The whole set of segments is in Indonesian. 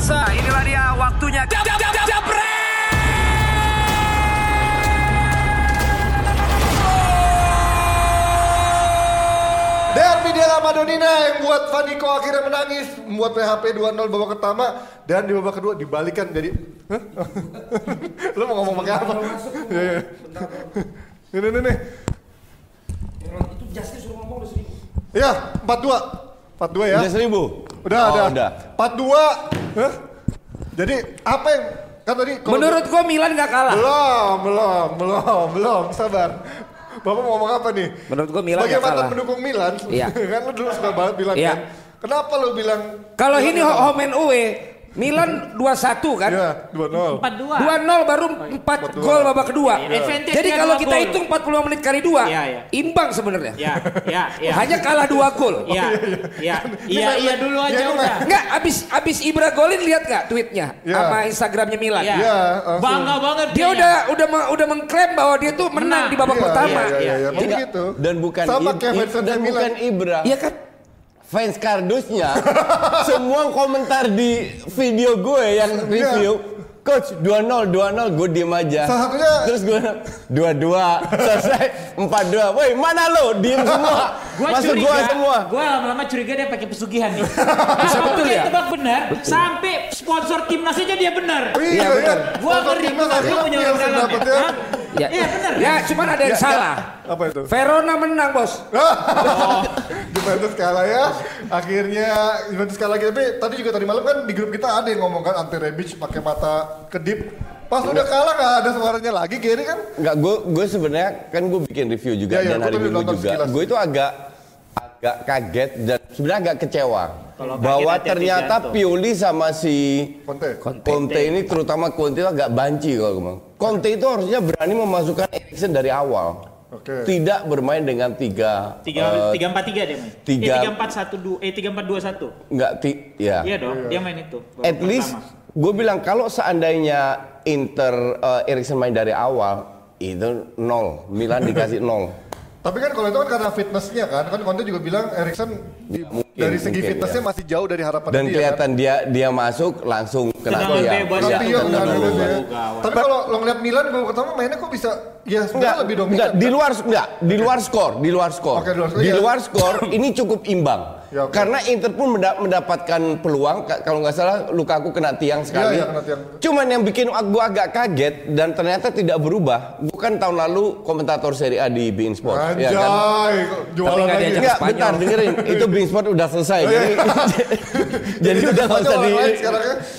pemirsa, inilah dia waktunya. Jab, jab, jab, jab, Derby Della Madonnina yang buat Vaniko akhirnya menangis membuat PHP 2-0 babak pertama dan di babak kedua dibalikan jadi Hah? Lu mau ngomong pakai apa? Iya, iya. Ini nih nih. Itu Justin suruh ngomong udah seribu. Ya, 4-2. 4-2 ya. Udah seribu? Udah, Oh, ada. udah. 4-2. Hah? Jadi apa yang kan tadi kalau- Menurut gua Milan gak kalah. belum, belum, belum, belum, sabar. Bapak mau ngomong apa nih? Menurut gua Milan nggak mantan kalah. pendukung Milan, Iya. kan lu dulu suka banget bilang Iya. kan. Kenapa lu bilang Kalau ini nggak kalah? Milan 2-1 kan? Iya, 2-0. 4-2. 2-0 baru 4 gol babak kedua. Iya. Jadi dia kalau dua kita gol. hitung 40 menit kali 2, Iya, iya. imbang sebenarnya. Ya, ya, ya. Hanya kalah 2 gol. Iya, iya, iya, iya dulu aja Iya, udah. Enggak, abis abis Ibra golin lihat nggak tweetnya Iya. sama Instagramnya Milan. Iya. Iya, langsung. Bangga banget Dia udah udah ma- udah mengklaim bahwa dia tuh menang Menang. di babak Iya, pertama. Iya, iya, iya, Iya. Dan bukan sama Ib- kayak Ib- fans dan Milan. bukan Ibra. Iya kan? Fans kardusnya semua komentar di video gue yang review Coach 2-0, 2-0, gue diem aja. Salah satunya- Terus gue 2-2, selesai 4-2. Woi, mana lo? Diem semua. Gua Masuk curiga, gua semua. Gua lama-lama curiga dia pakai pesugihan nih. Bisa betul ya? tebak benar. Sampai sponsor timnas aja dia benar. Iya, Iya, bener. Gua Sponsor ngeri, aja punya orang dalam dapetnya. ya. Ya, Iya, bener. Ya, cuman ada yang salah. Apa itu? Verona menang, Bos. Juventus kalah ya. Akhirnya Juventus kalah lagi. Tapi tadi juga tadi malam kan di grup kita ada yang ngomong kan anti Rebic pakai mata kedip. Pas udah kalah nggak ada suaranya lagi Gary kan? Enggak, gue gue sebenarnya kan gue bikin review juga iya, dan hari tuh Minggu juga. Gue itu agak agak kaget dan sebenarnya agak kecewa Kalau kaget bahwa hati-hati ternyata jatuh. Pioli sama si Conte. Conte, ini terutama Conte itu agak banci kalau bilang. Conte itu harusnya berani memasukkan Erikson dari awal. Oke. Tidak bermain dengan tiga Tiga eh, tiga empat tiga dia main. tiga- Eh, tiga empat satu dua. Eh tiga empat dua satu. enggak ti, ya. Iya dong. Dia main itu. At least pertama. gue bilang kalau seandainya Inter eh, Erikson main dari awal itu nol, Milan dikasih nol. Tapi kan kalau itu kan karena fitnessnya kan, kan Conte juga bilang Erikson di- Mungkin, dari segi mungkin, fitnessnya ya. masih jauh dari harapan Dan dia. kelihatan dia dia masuk langsung kena tiang. Kan? ya. Tapi ya, kan, ya. Kalau lo ngeliat Milan babak pertama mainnya kok bisa ya Enggak, lebih dominan. enggak, di luar enggak, di luar skor, di luar skor. Oke, di luar skor, Di iya. luar skor ini cukup imbang. Ya, oke. Karena Inter pun menda- mendapatkan peluang ka- kalau nggak salah Lukaku kena tiang sekali. iya, kena tiang. Cuman yang bikin gua agak kaget dan ternyata tidak berubah. Bukan tahun lalu komentator Serie A di Bein Sport, Anjay, ya kan? jualan Tapi nggak lagi. diajak Enggak, Spanyol. bentar dengerin. Itu Bein Sport udah selesai. Oh, iya. Jadi, jadi udah nggak usah di. ya.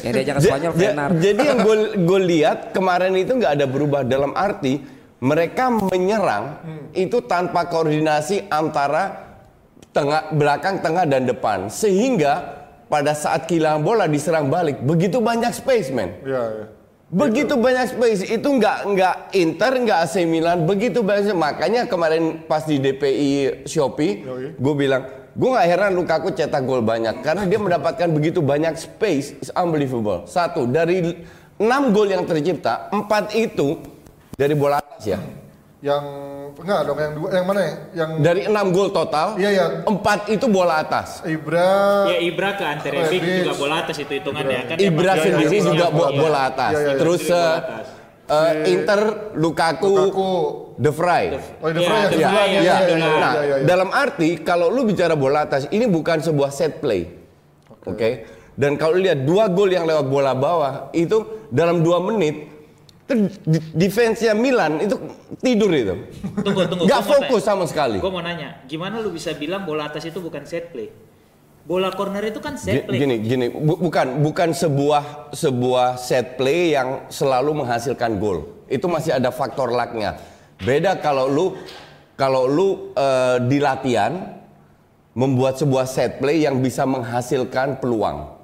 Yang diajak ke Spanyol. Jadi yang gue lihat kemarin itu nggak ada berubah dalam arti mereka menyerang itu tanpa koordinasi antara tengah belakang tengah dan depan. Sehingga pada saat kehilangan bola diserang balik begitu banyak space man Iya, iya. begitu banyak space itu nggak nggak Inter nggak AC Milan begitu banyak makanya kemarin pas di DPI Shopee gue bilang gue nggak heran Lukaku cetak gol banyak karena dia mendapatkan begitu banyak space is unbelievable. Satu dari enam gol yang tercipta empat itu dari bola atas ya Yang enggak dong yang dua yang mana ya? Yang dari enam gol total Iya, iya. empat itu bola atas Ibra Ya Ibra ke Ante Rebic Rebic. juga bola atas itu hitungannya kan. Ibra emang- sendiri iya, juga bo- iya. bola atas Iya, iya, iya. terus Sendiri bola eh, atas. eh, Inter Lukaku, Lukaku. De Vrij Oh, De Iya, Vrij kedua. Vrij, Iya, iya, iya, Nah, dalam arti kalau lu bicara bola atas, ini bukan sebuah set play, oke? Dan kalau lihat dua gol yang lewat bola bawah itu dalam dua menit, defense-nya Milan itu tidur itu, Tunggu, tunggu. mau fokus sama sekali. Gue mau nanya, gimana lu bisa bilang bola atas itu bukan set play? Bola corner itu kan set play. Gini, gini, bu- bukan bukan sebuah sebuah set play yang selalu menghasilkan gol. Itu masih ada faktor lucknya. Beda kalau lu kalau lu eh, di latihan membuat sebuah set play yang bisa menghasilkan peluang.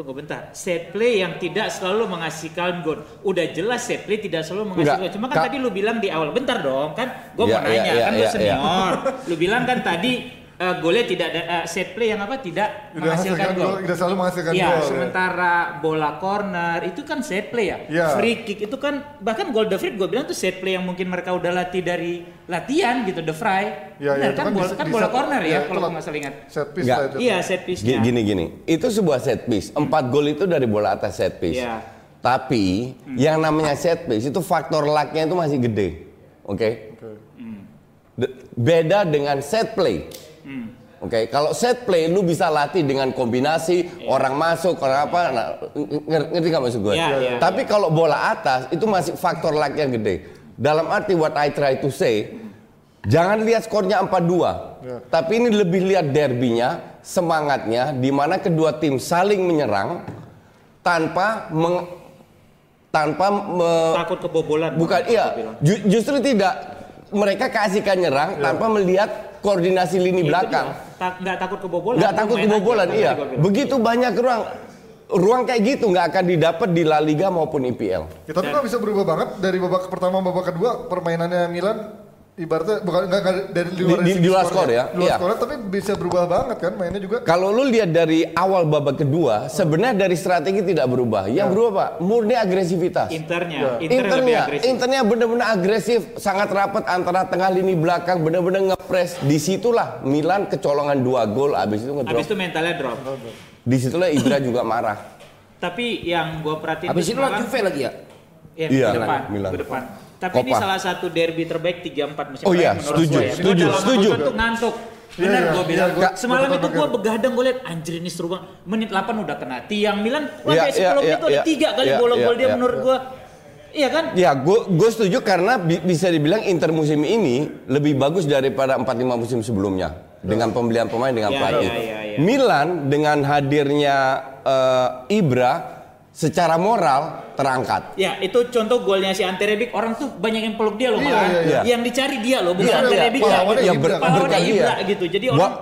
Tunggu bentar, set play yang tidak selalu menghasilkan gol. Udah jelas set play tidak selalu menghasilkan Enggak, gol. Cuma kan Kak. tadi lu bilang di awal, bentar dong kan. Gue Ya, mau nanya, ya, ya, kan lu ya, senior. Lu bilang kan tadi eh, golnya tidak ada eh, set play yang apa tidak Tidak menghasilkan gol. gol, tidak selalu menghasilkan Iya, gol, ya. sementara bola corner itu kan set play ya. Iya. Free kick itu kan bahkan gol De Vrij gue bilang tuh set play yang mungkin mereka udah latih dari latihan gitu De Vrij. Iya, Benar iya, itu kan, bola kan bola set- corner ya itu kalau nggak salah ingat. Set piece Nggak. lah itu. Iya, set piece Gi- Gini gini, itu sebuah set piece. Empat gol itu dari bola atas set piece. Iya. Tapi yang namanya set piece itu faktor lucknya itu masih gede, oke? De- Beda dengan set play. Oke, kalau set play lu bisa latih dengan kombinasi orang masuk, orang apa, nah, nger- ngerti nggak maksud gue? Iya, iya, Tapi kalau bola atas itu masih faktor lucknya gede. Dalam arti what I try to say, jangan lihat skornya 4-2, tapi ini lebih lihat derbynya, semangatnya, di mana kedua tim saling menyerang tanpa meng, tanpa me- Takut kebobolan. bukan iya, ju- justru tidak mereka kasihkan nyerang tanpa melihat koordinasi lini Itu belakang. dia. Tak- nggak takut kebobolan. nggak takut kebobolan aja, iya begitu banyak ruang ruang kayak gitu nggak akan didapat di La Liga maupun IPL Ya, tapi kok bisa berubah banget dari babak pertama babak kedua permainannya Milan ibaratnya bukan enggak, enggak dari luar Di- di- luar skor ya? Di luar Iya. skornya, tapi bisa berubah banget kan mainnya juga. kalau lu lihat dari awal babak kedua sebenarnya dari strategi tidak berubah yang berubah pak murni agresivitas Internya, Inter lebih Internya, agresif. internya benar-benar agresif, sangat rapat antara tengah lini belakang, benar-benar ngepres. Di situlah Milan kecolongan dua gol, abis itu ngedrop. Habis itu mentalnya drop. Di situlah Ibra juga marah. Tapi yang gue perhatiin Habis itu lah semalam- Juve lagi ya. Iya, ke depan, Milan. ke depan. Tapi ini Copa. salah satu derby terbaik 3-4 musim Oh iya, menurut setuju, gua ya. Gua setuju, dalam setuju. tuh ngantuk. Iya, Benar iya, gue bilang. iya, gua- Semalam gua itu gue begadang gue liat anjir ini seru banget. Menit 8 udah kena tiang Milan. Wah Iya, kayak iya, 10 menit iya, tuh ada iya. tiga kali Iya, bola-gol iya, dia iya. menurut gue. Iya kan? Ya, gue setuju karena bi- bisa dibilang Inter musim ini lebih bagus daripada 4-5 musim sebelumnya dengan pembelian pemain dengan Ya, pelatih. ya, ya, ya. Milan dengan hadirnya eh, Ibra secara moral terangkat. Ya itu contoh golnya si Ante Rebic orang tuh banyak yang peluk dia loh Iya, iya, iya. Yang dicari dia loh bukan Iya, Ante iya. Rebic ya. Ya, Ibra. ber- Pahlawannya dia. Ibra gitu. Jadi Wa- orang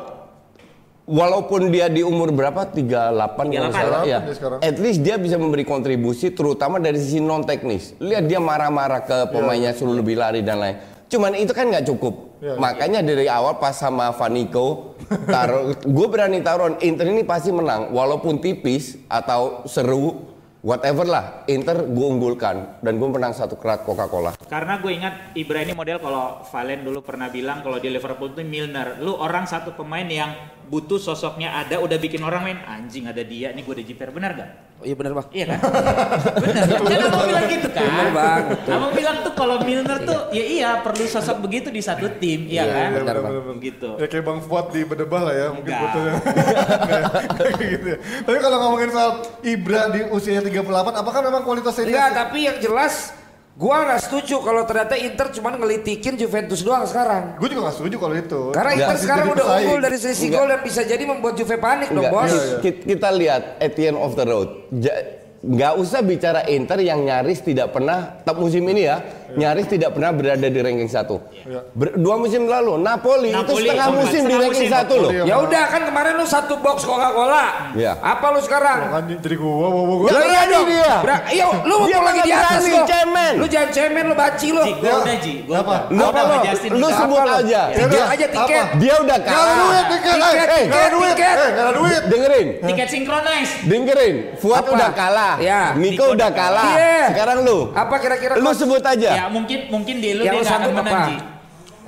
Walaupun dia di umur berapa 38 kalau 38. salah ya. At least dia bisa memberi kontribusi terutama dari sisi non teknis. Lihat dia marah-marah ke pemainnya suruh lebih lari dan lain. Cuman itu kan nggak cukup. Iya. Makanya dari awal pas sama Vaniko taruh gue berani taruh Inter ini pasti menang walaupun tipis atau seru whatever lah Inter gue unggulkan dan gue menang satu kerat Coca-Cola. Karena gue ingat Ibra ini model kalau Valen dulu pernah bilang kalau di Liverpool itu Milner. Lu orang satu pemain yang butuh sosoknya ada udah bikin orang main anjing ada dia nih gue udah jiper benar gak? Oh iya benar bang. Iya kan? benar kan? Abang bilang gitu kan? Benar, Bang. Betul. Abang bilang tuh kalau Milner tuh ya iya perlu sosok begitu di satu tim, iya Iya, kan? iya, benar, Bang. Gitu. Ya kayak Bang Fuad di Bedebah lah ya, mungkin. Kayak gitu ya. Tapi kalau ngomongin soal Ibra di usia 38, apakah memang kualitasnya Enggak, tapi yang jelas gua nggak setuju kalau ternyata Inter cuma ngelitikin Juventus doang sekarang. Gue juga gak setuju kalau itu. Karena. Inter sekarang jadi udah pesaing. unggul dari selisih gol dan bisa jadi membuat Juve panik dong Enggak, bos. Iya, iya. ki- kita lihat at the end of the road. Ja- nggak usah bicara Inter yang nyaris tidak pernah tak musim ini ya nyaris tidak pernah berada di ranking satu. Iya. Ber- dua musim lalu Napoli, itu Napoli, setengah bukan, musim di setengah ranking musim. satu loh. Napoli, Ya udah kan kemarin lu satu box Coca-Cola. Iya. Apa lu sekarang? Kan jadi gua, gua, gua, gua. Lah iya berani dia. Iya, lu mau lagi di atas lo. cemen. Lu jangan cemen lu banci lu. Ji, gue Ya. udah Ji, Apa? Lu, Apa lu juga. sebut aja. Ya Tiket udah, aja tiket. Dia udah Gak ada duit, kalah. tiket, Tiket, eh, gak tiket, duit, tiket. eh, gak ada duit. Dengerin, Tiket sinkronis. dengerin. Fuad udah kalah. Ya. Niko udah kalah. Iya. Sekarang lu. Apa kira-kira Lu sebut aja. Ya mungkin mungkin di lu Yang dia akan menang apa?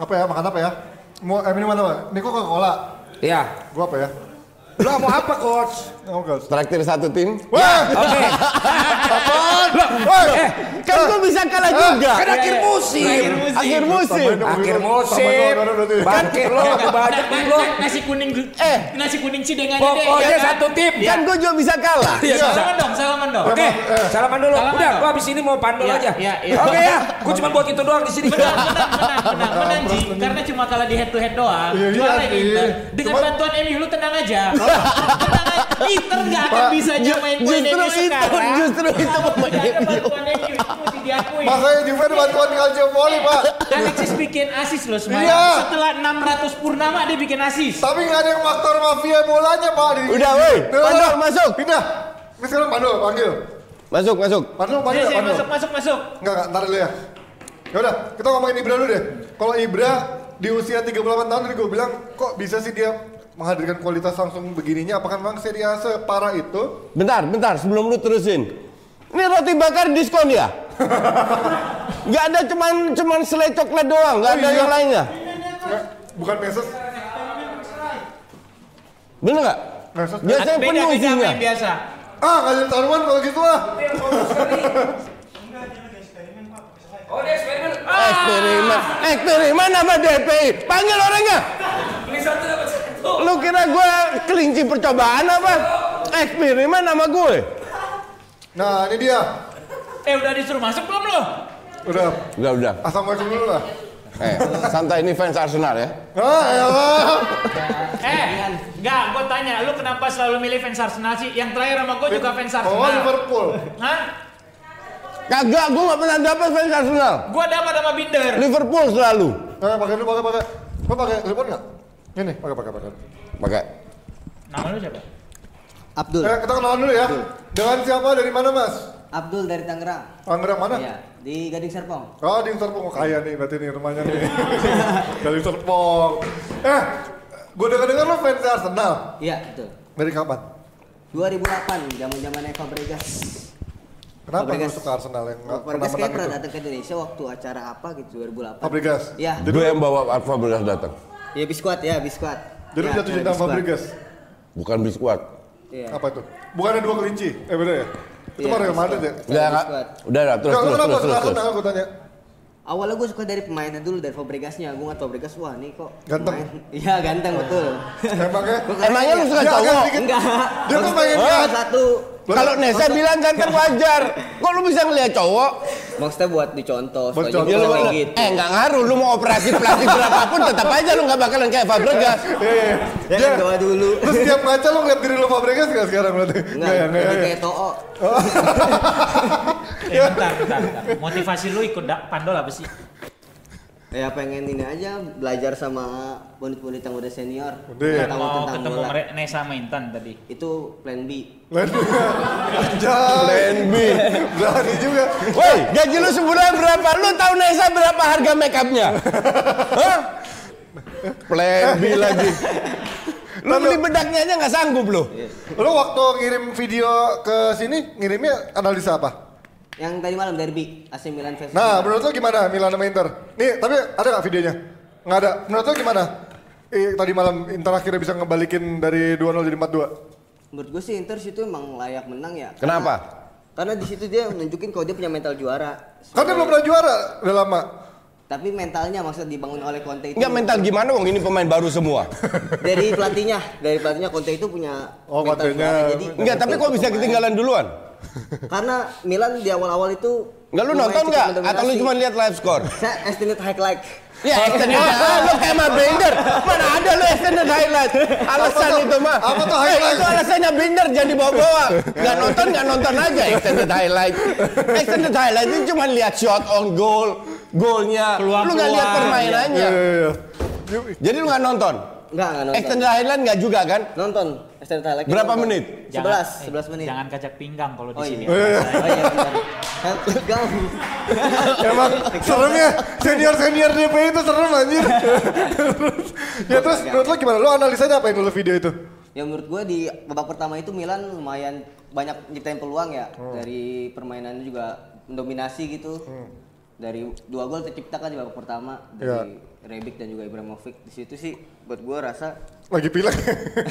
Apa ya, makan apa ya? Mau, eh, minuman apa? Niko Coca-Cola. Ya. Gua apa ya? Lu mau apa coach? Oh. Traktir satu tim. Wah, Oke. apaan? Woi, Kan gua bisa kalah juga. Kan akhir musim. Akhir musim. Akhir musim. Akhir musim. Bangke lo, banyak lo. na- nasi kuning eh nasi kuning aja deh. Pokoknya ya kan? satu tim. Kan gua juga bisa kalah. Iya. Salaman dong, salaman dong. Oke, salaman dulu. Udah, gua habis ini mau pandol Iya, aja. iya, iya. Oke ya, gua cuma buat itu doang di sini. Menang, menang, menang, menang, Ji. Karena cuma kalah di head to head doang. Iya, iya, Juara. Inter. Dengan bantuan MU lu tenang aja. Inter nggak akan bisa nyamain poin justru MU itu, sekarang. justru itu pemain MU. bantuan MU itu mesti diakui. Makanya Juve ada bantuan Calciopoli, Pak. Alexis bikin asis loh semalam. Iya. Setelah 600 purnama dia bikin asis. Tapi nggak ada yang faktor mafia bolanya, Pak. Di- Udah, woi. Pandol, masuk. Pindah. Ini sekarang Pandol, panggil. Masuk, masuk. Pandol, Ayo, panggil, sih, Pandol. masuk, masuk, masuk. Enggak, enggak, ntar dulu ya. Ya udah, kita ngomongin Ibra dulu deh. Kalau Ibra di usia 38 tahun tadi gue bilang kok bisa sih dia menghadirkan kualitas langsung begininya apakah memang Serie A separah itu Bentar, bentar sebelum lu terusin. Ini roti bakar diskon ya? Gak ada cuman cuman selai coklat doang, gak Oh ada iya. yang lainnya. Nggak, bukan meses Bener gak? meses Biasanya Beda penuh isinya. yang biasa. ah nggak jadi taruhan kalau gitu ah Oh dia eksperimen. Eksperimen, eksperimen sama DPI. Panggil orangnya. Beli satu dapat satu. Lu kira gue kelinci percobaan apa? Eksperimen sama gue. nah ini dia Eh udah disuruh masuk belum lo? udah Udah, udah. assalamualaikum dulu lah Eh, santai ini fans Arsenal ya. ah elah Eh, enggak, gue tanya, lu kenapa selalu milih fans Arsenal sih? Yang terakhir sama gue juga fans oh Arsenal. Liverpool Hah? Kagak, gue gak pernah dapat fans Arsenal. Gue dapat sama Binder. Liverpool selalu. eh pakai dulu pakai pakai lo pakai telepon nggak ini pakai pakai pakai Pakai. Nama lu siapa? Abdul. eh kita kenalan dulu ya dengan siapa dari mana mas Abdul dari Tangerang. Tangerang mana Iya, di Gading Serpong. Oh di Serpong oh, kaya nih berarti nih rumahnya nih dari Serpong eh gue dengar dengar lo fans Arsenal Iya, betul. dari kapan 2008 zaman-zaman Eva Bregas. kenapa Fabregas. suka Arsenal yang nggak pernah menang pernah itu datang ke Indonesia waktu acara apa gitu 2008. Fabregas Iya. Gue yang bawa Fabregas datang. Iya biskuat ya, biskuat. jadi ya, jatuh cinta Fabregas Bukan biskuat. Iya. apa itu bukannya dua kelinci eh beda ya itu mah Real. Madrid ya Udah. Udah, udah, terus, terus, kenapa terus, terus, terus. Arsenal gue tanya Awalnya gue suka dari pemainnya dulu dari Fabregasnya. Gue ngeliat Fabregas wah nih kok Ganteng. Iya ganteng betul. emangnya Emangnya lu ya. suka Nggak, cowok? Enggak. dia kan pengen satu. Kalau Nesa bilang ganteng wajar. Kok lu bisa ngeliat cowok? Maksudnya buat dicontoh. Buat contoh. Ya, lu, kayak gitu. eh nggak ngaruh, lu mau operasi plastik berapapun tetap aja lu nggak bakalan kayak Fabregas. Iya, iya. Ya kan doa dulu. Terus setiap ngaca lo ngeliat diri lo Fabregas nggak sekarang berarti? Enggak, ya, enggak lebih ya. kayak To'o. Eh, bentar, bentar, bentar. Motivasi lu ikut dak pandol apa sih? Ya pengen ini aja belajar sama bonit-bonit yang udah senior. Udah. Tahu Mau tentang ketemu bola. mere- Nesa sama Intan tadi. Itu plan B. Lain Anjay. Plan B. Berani juga. Woi, gaji lu sebulan berapa? Lu tahu Nesa berapa harga make upnya? Hah? Plan B lagi. Lu beli bedaknya aja nggak sanggup lu. Lo waktu ngirim video ke sini ngirimnya analisa apa? Yang tadi malam derby AC Milan versus Nah, menurut lo gimana Milan sama Inter? Nih, tapi ada nggak videonya? Nggak ada. Menurut lo gimana? Eh, tadi malam Inter akhirnya bisa ngebalikin dari 2-0 jadi 4-2. Menurut gue sih Inter situ emang layak menang ya. Kenapa? Karena, karena di situ dia nunjukin kalau dia punya mental juara. Kan dia belum pernah juara udah lama. Tapi mentalnya maksud dibangun oleh Conte itu. Enggak mental gimana wong ini pemain baru semua. Dari pelatihnya, dari pelatihnya Conte itu punya Oh, mental juara. Jadi Enggak, tapi kok bisa ketinggalan duluan? Karena Milan di awal-awal itu Enggak lu nonton cukup nggak? Atau lu cuma lihat live score? Saya estimate highlight. Ya extended highlight, lu kayak mah Binder. Mana ada lu extended highlight? Alasan itu mah. Apa tuh Eh, highlight? itu alasannya Binder jadi bawa-bawa. Gak nonton, gak nonton aja extended highlight. Extended highlight itu cuma lihat shot on goal, golnya. Lu gak lihat permainannya. Iya, iya, iya. Jadi lu gak nonton? Enggak, enggak nonton. Extended highlight gak juga kan? Nonton extended highlight. Berapa nonton. menit? 11, 11 menit. Jangan kacak pinggang kalau di Oh sini. iya. iya. Oh iya, bentar. Tegang. Emang seremnya senior senior DP itu serem anjir. ya terus menurut lo gimana? Lo analisanya apa dulu video itu? Ya menurut gua di babak pertama itu Milan lumayan banyak nyiptain peluang ya Hmm. dari permainannya juga mendominasi gitu. Dari dua gol terciptakan di babak pertama Iya. dari Rebic dan juga Ibrahimovic. Di situ sih buat gua rasa Lagi pilek.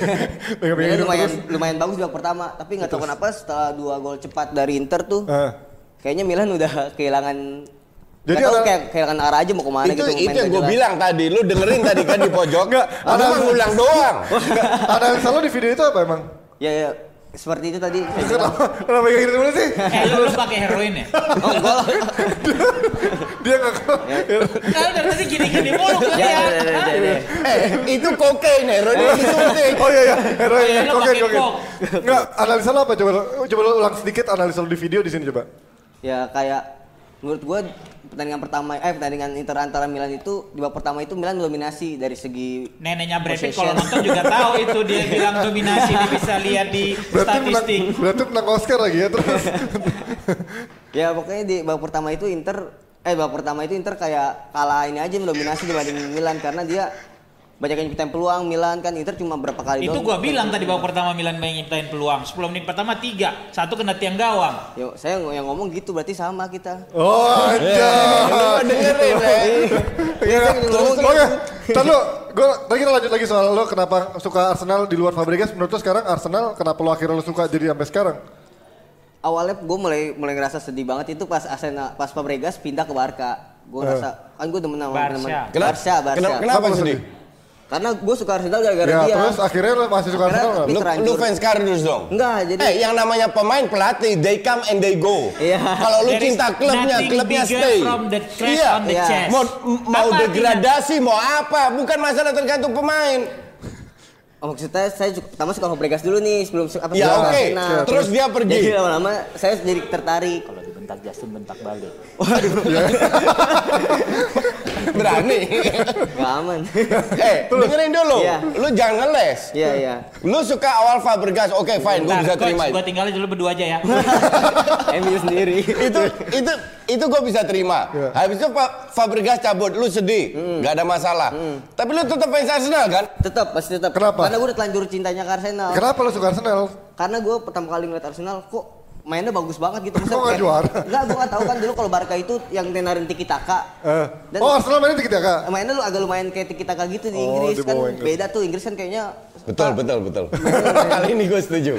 Lagi hidup lumayan terus. lumayan bagus di babak pertama, tapi nggak tahu kenapa setelah dua gol cepat dari Inter tuh Ah. kayaknya Milan udah kehilangan Jadi Nggak tahu ada- kayak kehilangan arah aja mau ke mana itu gitu. itu main yang nggak gue bilang tadi, lu dengerin tadi kan di pojok. Enggak, Lu ada- mah ngulang doang. Enggak, analisa lo di video itu apa emang? Ya ya seperti itu tadi saya bilang. Kenapa, kayak gitu dulu sih? Eh lu, lu pakai heroin ya? Oh, enggak lah. Dia nggak Kan dari tadi gini-gini mulu kan Ya, ya. ya, ya, ya, ya. Eh, itu kokain, heroin itu suntik. Oh iya iya, heroin. Oh iya, lo Oke pakai oke. kok. Enggak, analisa lo apa coba? Coba lo ulang sedikit analisa lo di video di sini coba. Ya kayak menurut gua pertandingan pertama eh pertandingan Inter antara Milan itu di babak pertama itu Milan dominasi dari segi Neneknya Brad Pitt Possession. kalau nonton juga tahu itu dia bilang dominasi dia bisa lihat di Berarti menang, statistik. berarti menang Oscar lagi ya terus. ya pokoknya di babak pertama itu Inter eh babak pertama itu Inter kayak kalah ini aja mendominasi dibanding Milan karena dia banyak yang nyiptain peluang Milan kan Inter cuma berapa kali Itu doang. gua bilang tadi babak pertama Milan main nyiptain peluang. 10 menit pertama 3, satu kena tiang gawang. Yo, saya yang ngomong gitu berarti sama kita. Oh. Lu mah dengerin ya. Iya, terus oke. Ntar lu, gue lagi kita lanjut lagi soal lo kenapa suka Arsenal di luar Fabregas. Menurut lo sekarang Arsenal kenapa lo akhirnya lo suka jadi sampai sekarang? Awalnya gue mulai mulai ngerasa sedih banget itu pas Arsenal pas Fabregas pindah ke Barca. Gue ngerasa kan gue demen sama Barca. temen Kenapa? Barca, Barca. Kenapa, kenapa Kenapa sedih? Karena gue suka Arsenal gara-gara Ya, dia. terus akhirnya lo masih suka Akhirnya Arsenal Lu, lu fans kardus dong? Enggak, jadi Eh, yang namanya pemain pelatih, they come and they go. Iya. Kalau lu cinta klubnya, klubnya stay. from the crest iya. on the Iya. chest. Mau mau Apa degradasi, mau apa? Bukan masalah tergantung pemain. Oh, maksudnya saya juga, pertama suka Fabregas dulu nih sebelum apa Ya oke. Arsenal. Terus dia pergi. Jadi lama-lama saya jadi tertarik. Kalau dibentak Justin bentak balik. Berani. Gak aman. eh, dengerin dulu. Iya. Lu jangan ngeles. Iya iya. Lu suka awal Fabregas, oke fine, gue bisa coach, terima gua tinggalin dulu berdua aja ya. MU sendiri. itu itu itu gue bisa terima. Iya. Habis itu Fa- Fabregas cabut, lu sedih, nggak ada masalah. Tapi lu tetap fans Arsenal kan? Tetap pasti tetap. Kenapa? Karena gue udah telanjur cintanya ke Arsenal. Kenapa lo suka Arsenal? Karena gue pertama kali ngeliat Arsenal kok mainnya bagus banget gitu. Kok nggak juara? Enggak, gue gak tahu kan dulu kalau Barca itu yang tenarin tiki taka. Eh. Dan- Oh Arsenal mainnya dikit ya kak? Mainnya lu agak lumayan kayak tiki taka gitu di Oh, Inggris di kan Inggris. beda tuh Inggris kan kayaknya Betul, betul, betul. Kali ini gue setuju.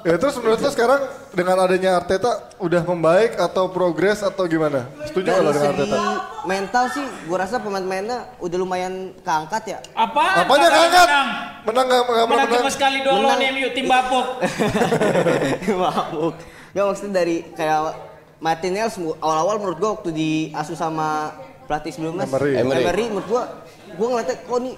Ya terus menurut lo sekarang dengan adanya Arteta udah membaik atau progres atau gimana? Setuju lo dengan segi Arteta? Mental sih gue rasa pemain-pemainnya udah lumayan keangkat ya. Apa? Apanya keangkat? Menang. Menang nggak nggak Menang menang? cuma sekali doang Menang. lawan MU tim bapuk. Mabuk. Gak maksudnya dari kayak Martinez awal-awal menurut gua waktu diasuh sama pelatih sebelumnya Emery. Emery. menurut gua gua ngeliatnya kok nih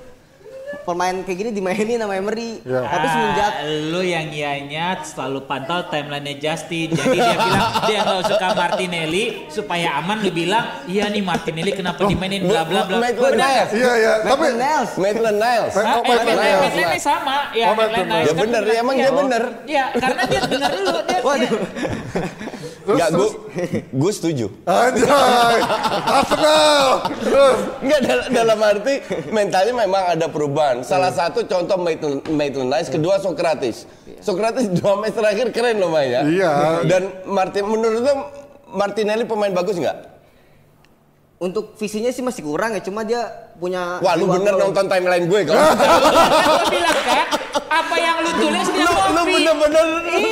pemain kayak gini dimainin sama Emery. Ya. Tapi semenjak Ah, lu yang ianya selalu pantau timelinenya Justin. Jadi dia bilang dia nggak suka Martinelli supaya aman lu bilang iya nih Martinelli kenapa dimainin bla bla bla. Maitland Bener. Niles. Iya iya. Tapi Maitland Niles. Maitland Niles. Ma- Hah? Oh, Eh, Maitland Niles. Maitland Niles sama ya Oh, Maitland Niles Ya kan bener, emang dia bener. Iya, karena dia dengar dulu dia. Terus Enggak, gue terus gue setuju. anjay Arsenal. Terus Enggak dal- dalam arti mentalnya memang ada perubahan. Salah satu contoh Maitland, Maitland Niles, kedua Socrates. Socrates dua match terakhir keren loh mainnya. Iya. Dan Martin menurut lo Martinelli pemain bagus nggak? untuk visinya sih masih kurang ya, cuma dia punya Wah lu bener nonton timeline gue kalau Gue bilang kan, apa yang lu tulis dia lu, bener-bener Iya.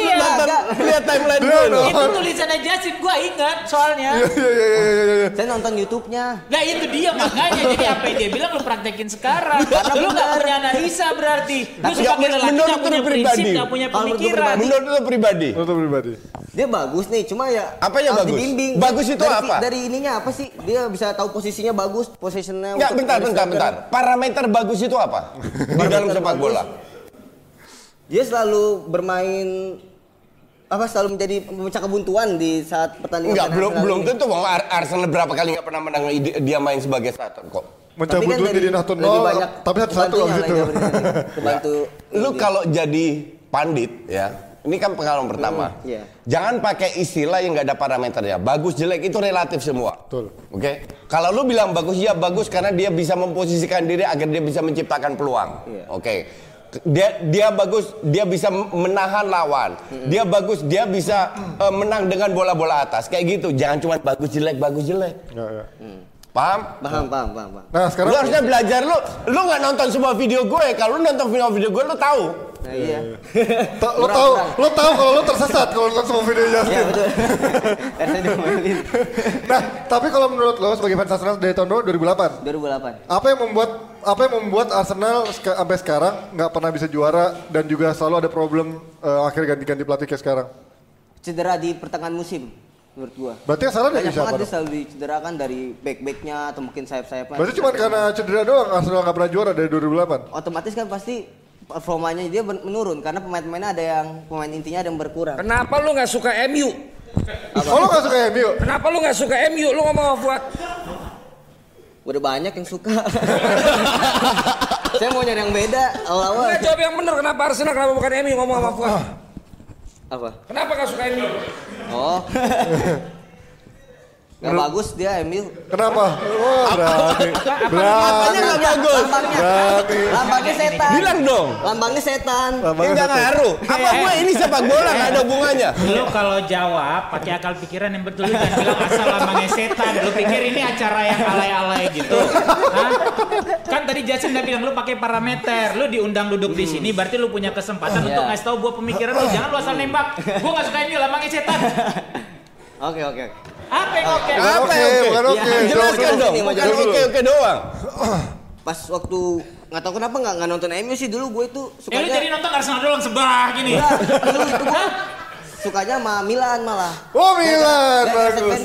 Lihat timeline Dia gue loh. Itu tulisannya Justin, gua ingat soalnya. Iya iya iya iya iya. Saya nonton YouTube-nya. Nah itu dia makanya jadi apa yang dia bilang lu praktekin sekarang. Karena lu nggak punya analisa berarti. Lu sebagai lelaki menurut nggak punya lu pribadi. prinsip, nggak punya menurut lu pemikiran. Menurut lo pribadi. Menurut pribadi. Dia bagus nih, cuma ya Apanya harus bagus? dibimbing. Bagus itu dari, apa? Dari ininya apa sih? Dia bisa tahu posisinya bagus, positionnya. Enggak, bentar, bentar, bentar. Parameter bagus itu apa? Di dalam sepak bola. Dia selalu bermain apa selalu menjadi pemecah kebuntuan di saat pertandingan. Enggak, belum belum tentu Bang. Ar- Arsenal berapa kali nggak pernah menang di- dia main sebagai starter kok. Mencabut Tapi kan duit dari- di Nahtun lebih nol, banyak tapi satu-satu kebantunya abis lah itu. dia bener. Kebantu. Lu kalau jadi pandit ya, ini kan pengalaman pertama. iya. Jangan pakai istilah yang nggak ada parameternya. Bagus jelek itu relatif semua. Betul. Oke. Kalau lu bilang bagus ya bagus karena dia bisa memposisikan diri agar dia bisa menciptakan peluang. Iya. Oke. Dia dia bagus, dia bisa menahan lawan. Dia bagus, dia bisa eh, menang dengan bola-bola atas. Kayak gitu. Jangan cuma bagus jelek bagus jelek. Ya, ya. Paham? Paham, paham, paham, paham. Nah sekarang Lu harusnya belajar lu. Lu nggak nonton semua video gue. Kalau lu nonton video video gue lu tahu. Nah, iya. Ta- lo tahu lo tahu kalau lo tersesat kalau nonton semua video Iya, Justin. betul. Saya diomelin. Nah, tapi kalau menurut lo sebagai fans Arsenal dari tahun 2008, 2008. apa yang membuat apa yang membuat Arsenal sampai sekarang nggak pernah bisa juara dan juga selalu ada problem eh, akhir ganti-ganti pelatih kayak sekarang? Cedera di pertengahan musim menurut gua. Berarti yang salah dari Banyak siapa? banget dia dong? selalu dicederakan dari back-backnya atau mungkin sayap-sayapnya. Berarti cuma karena cedera doang Arsenal nggak pernah juara dari 2008. otomatis kan pasti performanya dia menurun karena pemain-pemainnya ada yang pemain intinya ada yang berkurang. Kenapa lu nggak suka MU? Oh lo nggak suka MU? Kenapa lu nggak suka MU? Lu ngomong sama Fuad. Udah banyak yang suka. Saya mau nyari yang beda awal-awal. Nggak jawab yang bener. Kenapa Arsenal? Kenapa bukan MU? Ngomong sama Fuad. Apa? Kenapa nggak suka MU? Oh. Gak bagus dia MU. Kenapa? Wah, berani. Berani. Apanya nggak bagus? Lambangnya. Berani. Lambangnya setan. Bilang dong. Lambangnya setan. Lambangnya Enggak ngaruh. Apa gue ini sepak bola nggak ada hubungannya. Lu kalau jawab pakai akal pikiran yang betul lu jangan bilang asal lambangnya setan. Lu pikir ini acara yang alay-alay gitu. Hah? Kan tadi Jason udah bilang lu pakai parameter. Lu diundang duduk di sini berarti lu punya kesempatan untuk Iya. ngasih tahu gua pemikiran lu. Jangan lu asal nembak. Gua enggak suka ini lambangnya setan. Oke oke. Apa yang oke? Apa yang oke? bukan oke. Ya, Jelaskan dong. Bukan oke oke doang. Pas waktu nggak tahu kenapa nggak nggak nonton MU sih dulu gue itu Ya lu jadi nonton Arsenal doang sebelah gini. Dulu itu gue sukanya sama Milan malah. Oh, Milan, Dari bagus.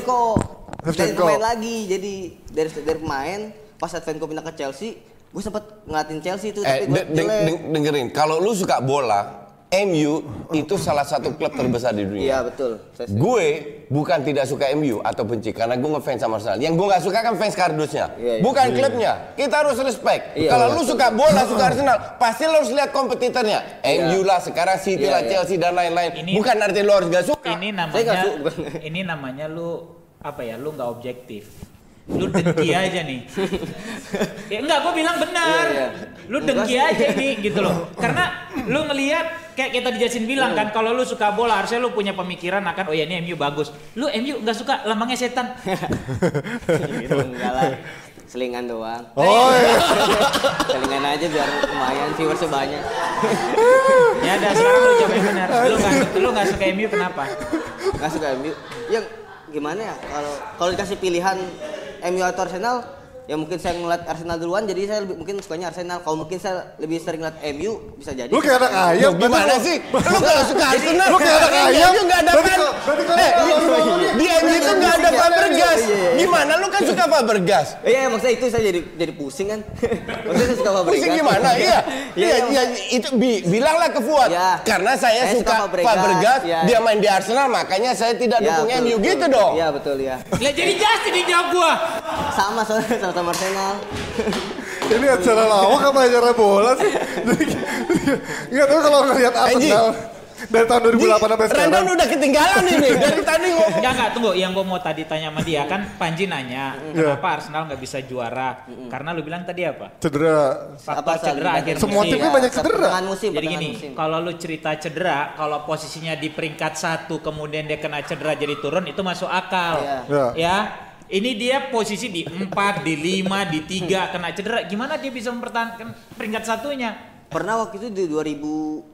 Dari pemain lagi. Jadi dari dari pemain pas Shevchenko pindah ke Chelsea, gue sempet ngeliatin Chelsea itu Eh, tapi gue de- de- dengerin. Kalau lu suka bola, MU itu salah satu klub terbesar di dunia. Iya betul. Gue bukan tidak suka MU atau benci karena gue ngefans sama Arsenal. Yang gue nggak suka kan fans kardusnya, Iya, iya. bukan klubnya. Kita harus respect. Iya, Kalau iya. lu suka bola, suka Arsenal, pasti lu harus lihat kompetitornya. Iya. MU lah, sekarang City Iya, lah, iya. Chelsea dan lain-lain. Ini- Bukan arti lu harus gak suka. Ini Saya namanya suka, ini namanya lu apa ya? Lu nggak objektif. Lu dengki aja nih. ya enggak, gue bilang benar. Iya, iya. Lu dengki aja nih gitu loh. Karena lu ngelihat kayak kita dijelasin bilang Iya. kan kalau lu suka bola harusnya lu punya pemikiran akan oh ya ini MU bagus. Lu MU nggak suka lambangnya setan. gitu enggak lah. Selingan doang. Oh iya. Selingan aja biar lumayan viewersnya banyak. ya udah sekarang lu coba yang benar. Lu nggak lu nggak suka MU kenapa? Gak suka MU. Yang gimana ya? Kalau kalau dikasih pilihan MU atau Arsenal, ya mungkin saya ngeliat Arsenal duluan, jadi saya lebih, mungkin sukanya Arsenal. Kalau mungkin saya lebih sering ngeliat MU, bisa jadi. Lu kayak anak ayam. Lu gimana sih? Lu kalau suka Arsenal, Lu kayak anak di ayam. MU nggak ada kalau Eh, di- lu- lu- di MU itu nggak ada Fabregas. Iya, iya, iya. Gimana? Lu kan suka Fabregas. Iya, maksudnya itu saya jadi jadi pusing kan. maksudnya saya suka Fabregas. Pusing gimana? Iya. Iya, iya, itu bi- bilanglah ke Fuad. Iya. Karena saya, suka Fabregas, iya. dia main di Arsenal, makanya saya tidak Iya, dukung MU gitu dong. Iya, betul ya. Lah jadi Justin dijawab gua. Sama soalnya sama-sama Arsenal. Ini acara lawak apa acara bola sih? Enggak tahu kalau ngelihat Arsenal dari tahun 2008 sampai sekarang. Random udah ketinggalan ini dari tadi ngomong. Enggak enggak tunggu yang gua mau tadi tanya sama dia kan Panji nanya Iya. kenapa Arsenal nggak bisa juara karena lu bilang tadi apa Cedera. faktor Apa, cedera akhir Semua musim timnya banyak cedera. Musim, jadi gini kalau lu cerita cedera kalau posisinya di peringkat satu kemudian dia kena cedera jadi turun itu masuk akal Iya. Iya. ya ini dia posisi di 4, di 5, di 3 kena cedera gimana dia bisa mempertahankan peringkat satunya Pernah waktu itu di 2000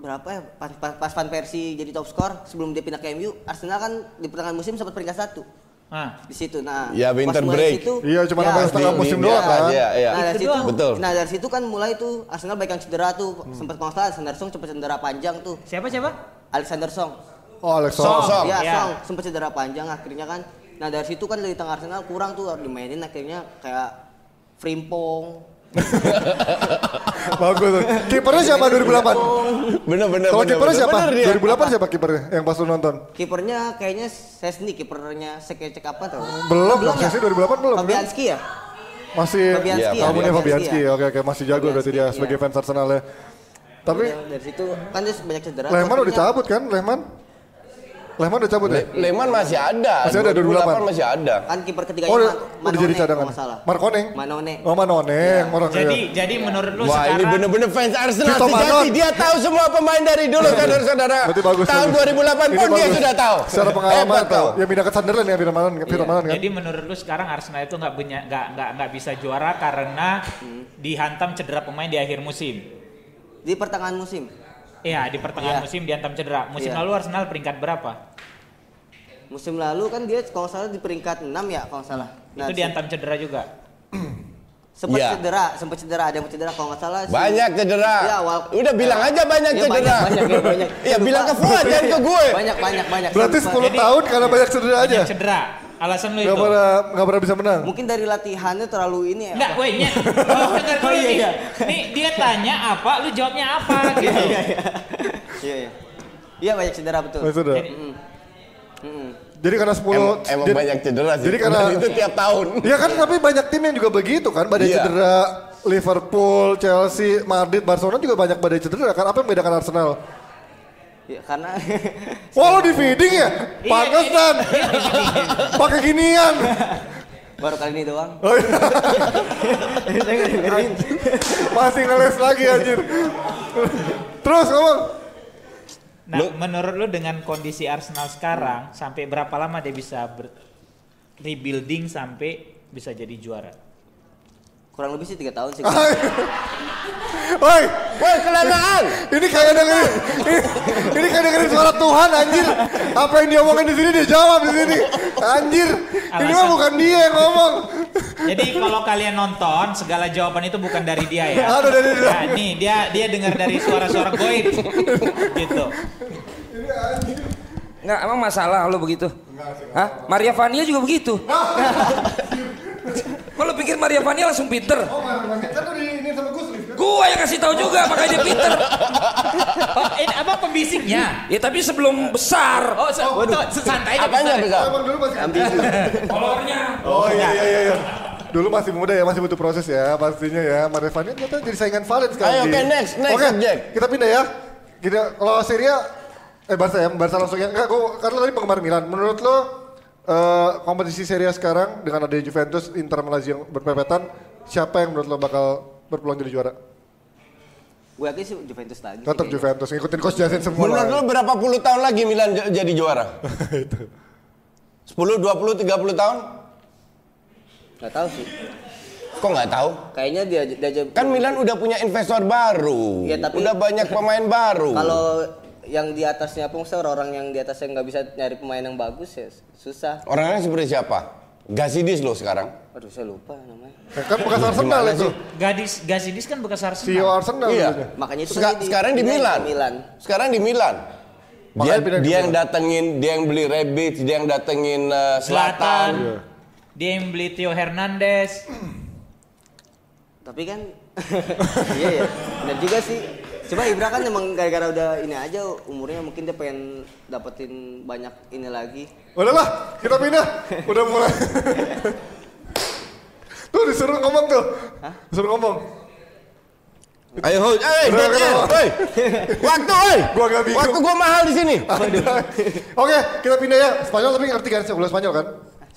berapa ya pas, pas, pas Van Persie jadi top skor sebelum dia pindah ke MU Arsenal kan di pertengahan musim sempat peringkat satu nah di situ nah Ya, winter break. situ, Iya, cuma sampai setengah musim doang iya, kan. Iya, iya. Nah dari Itu situ. Betul. nah dari situ kan mulai tuh Arsenal baik yang cedera tuh sempat kalau salah Sanderson sempat cedera panjang tuh siapa siapa Alexander Song Oh Alex Song. Song. Song. ya ya. Song sempat cedera panjang akhirnya kan nah dari situ kan dari tengah Arsenal kurang tuh harus dimainin akhirnya kayak Frimpong Bagus. tuh. Kipernya siapa 2008? Bener bener. Kalau kipernya siapa? bener dia. 2008 siapa kipernya yang pas lu nonton? kipernya kayaknya Sesni kipernya Sekecek apa tuh Belum, belum ya? Sesni 2008 belum, kan? Fabianski ya Masih Fabianski ya, kamunya Fabianski Fabianski. ya. Oke oke masih jago berarti dia Fabianski, sebagai iya. fans Arsenal ya. Tapi Udah, dari situ kan dia banyak cedera Lehman udah akhirnya- cabut kan? Lehman? Lehman udah cabut ya? Le- Lehman masih ada. Masih ada, 2008. masih ada. kan kiper ketiganya Oh, Ma- udah, udah Manone, jadi cadangan. kalau nggak salah Markoneng. Manone Oh, Manoneng. Orang jadi iya. jadi menurut lu Wah ini sekarang bener-bener fans Arsenal Vito sejati. Manon. Dia tahu semua pemain dari dulu saudara-saudara. Berarti bagus. Tahun bagus. 2008 Ini pun dia sudah tahu. Secara pengalaman Hebat tahu. tahu. Ya pindah ke Sunderland ya Vito Manon, Vito Manon kan. Jadi menurut lu sekarang Arsenal itu nggak punya nggak nggak nggak bisa juara karena dihantam cedera pemain di akhir musim. di pertengahan musim Iya di pertengahan Iya. musim dihantam cedera. Musim Iya. lalu Arsenal peringkat berapa? musim lalu kan dia kalau salah di peringkat 6 ya kalau salah itu dihantam cedera juga. sempat Iya. cedera sempat cedera ada yang cedera kalau nggak salah si- Banyak cedera. Iya, awal- Udah bilang aja banyak Iya, cedera. banyak, banyak, ya, banyak. Iya bilang ke Fuad jangan ke gue. banyak banyak banyak Berarti Sempat. 10 tahun karena banyak cedera aja. Banyak cedera. Alasan lu Gak itu. pernah gak pernah bisa menang. mungkin dari latihannya terlalu ini ya Enggak, woi, nyet. Oh, Oh, iya, nih. iya. Nih dia tanya apa, lu jawabnya apa gitu. iya iya iya banyak cedera betul Banyak cedera. Jadi- Mm. Mm-mm. Jadi karena 10 Emang, emang jadi- banyak cedera sih. Jadi karena itu tiap tahun. Ya kan tapi banyak tim yang juga begitu kan badai Iya. cedera Liverpool, Chelsea, Madrid, Barcelona juga banyak badai cedera kan apa yang membedakan Arsenal? Ya, karena Wah lo di feeding ya? Iya, Pantesan. Pakai ginian. baru kali ini doang. Oh, iya. Saya nggak dengerin. Masih ngeles lagi anjir. Terus ngomong. Nah, menurut lu dengan kondisi Arsenal sekarang sampai berapa lama dia bisa ber- rebuilding sampai bisa jadi juara? Kurang lebih sih tiga tahun sih. Woi, Woi kelamaan. Ini kayak dengerin ini, ini kayak dengerin suara Tuhan anjir. Apa yang dia omongin di sini dia jawab di sini. Anjir. Ini mah Alasan- bukan dia yang ngomong. Jadi kalau kalian nonton segala jawaban itu bukan dari dia ya. Ada dari dia. Nah, nih dia dia dengar dari suara-suara goib gitu. Enggak, emang masalah lo begitu? Hah? Maria Vania juga begitu. Kok lo pikir Maria Vania langsung pinter? Oh, tuh di ini sama Gus Lift. Gua yang kasih tahu juga makanya dia pinter. Oh, ini apa pembisiknya? Ya tapi sebelum besar. Oh, se- tuh, santai aja Apanya bisa. besar? Emang dulu masih Kolornya. Oh iya iya iya iya. Dulu masih muda ya, masih butuh proses ya pastinya ya. Marevani ternyata jadi saingan Valen sekarang. Ayo, oke, next, next Oke, subject. kita pindah ya. Kita kalau Serie A, eh Barca ya, Barca langsung ya. Enggak, gua karena tadi penggemar Milan. Menurut lo eh, kompetisi Serie A sekarang dengan adanya Juventus, Inter, Lazio yang berpepetan, siapa yang menurut lo bakal berpeluang jadi juara? Gue yakin sih Juventus lagi. Tetap. Juventus, ngikutin coach Jasin semua. Menurut lo berapa puluh tahun lagi Milan jadi juara? 10, 20, 30 tahun? Nggak tahu sih. Kok nggak tahu? Kayaknya dia dia aja. Kan Milan udah punya investor baru, Iya, tapi- udah banyak pemain baru. Kalau yang di atasnya pun saya orang yang di atasnya nggak bisa nyari pemain yang bagus ya susah. Orangnya seperti siapa? Gasidis lo sekarang. Aduh saya lupa namanya. Eh, kan bekas Arsenal itu. sih? Gadis Gasidis kan bekas CEO Arsenal. Arsenal Iya. Makanya itu Seka- kan dia sekarang di Milan. Milan. Sekarang di Milan. Dia, Makanya pindah di dia yang Milan. datengin, dia yang beli Rebic, dia yang datengin uh, Selatan. Selatan. Dia yang beli Theo Hernandez. Tapi kan iya ya, benar juga sih. Coba Ibra kan emang gara-gara udah ini aja umurnya mungkin dia pengen dapetin banyak ini lagi. Udahlah, kita pindah. Udah mulai. tuh disuruh ngomong tuh. Disuruh ngomong. Ayo, hoi, eh, Udah, Daniel, kenapa? hoi. Waktu, hoi. Gua agak bingung. Waktu gua mahal di sini. Oke, kita pindah ya. Spanyol tapi ngerti kan sebelah Spanyol kan?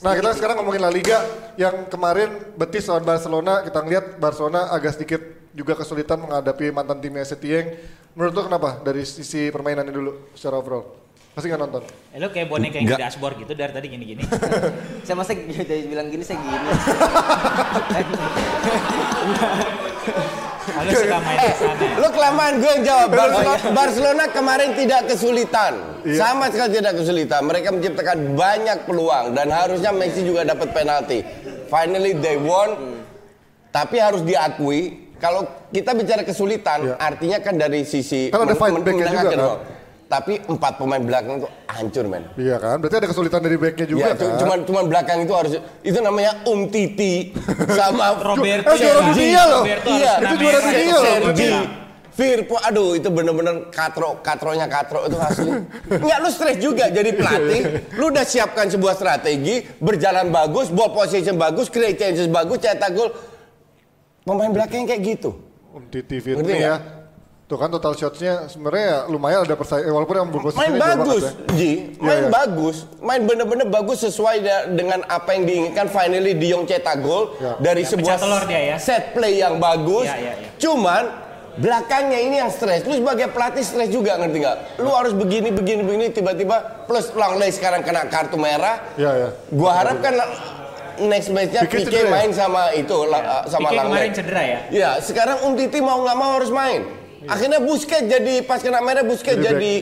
Nah, kita sekarang ngomongin La Liga yang kemarin Betis lawan Barcelona, kita ngeliat Barcelona agak sedikit juga kesulitan menghadapi mantan timnya Setieng. Menurut lo kenapa dari sisi permainannya dulu secara overall? Pasti nggak nonton. Eh, lu kayak boneka yang di dashboard gitu dari tadi gini-gini. Saya masa jadi bilang gini saya gini. Suka main di sana. ya? Lo kelamaan gue yang jawab. Barcelona, Barcelona kemarin tidak kesulitan. Iya. Sama sekali tidak kesulitan. Mereka menciptakan banyak peluang dan harusnya Messi juga dapat penalti. Finally they won. Tapi harus diakui kalau kita bicara kesulitan, Iya. artinya kan dari sisi Kan ada fight menengah juga, kan? Tapi empat pemain belakang itu hancur men. Iya kan? Berarti ada kesulitan dari backnya juga Ya, kan? cuman cuman belakang itu harus itu namanya Um Titi sama Roberto Eh, juara ya, dunia loh. Roberto Iya, itu juara dunia loh. Firpo, aduh itu bener-bener katro, katronya katro itu asli. Enggak lu stres juga jadi pelatih, lu udah siapkan sebuah strategi, berjalan bagus, ball position bagus, create chances bagus, cetak gol. Pemain belakang kayak gitu. Um, Titi Ngerti Firmi nggak? ya. Tuh kan total shotsnya sebenarnya ya lumayan ada persaingan, eh, walaupun yang berposisi Main bagus, Ji. Iya, Main iya. bagus. Main bener-bener bagus sesuai da- dengan apa yang diinginkan. Finally De Jong cetak gol Ya. dari Ya, sebuah dia ya. set play yang bagus. Ya, ya, ya. Cuman belakangnya ini yang stres. Lu sebagai pelatih stres juga ngerti nggak? Lu harus begini begini begini tiba-tiba plus Langley sekarang kena kartu merah. Iya, iya. Gua harap kan next matchnya Pique ya? main sama itu la- sama Pique Langley. kemarin cedera ya? Ya, sekarang Um Titi mau nggak mau harus main. Akhirnya Busquets jadi pas kena merah Busquets Jadi back. jadi,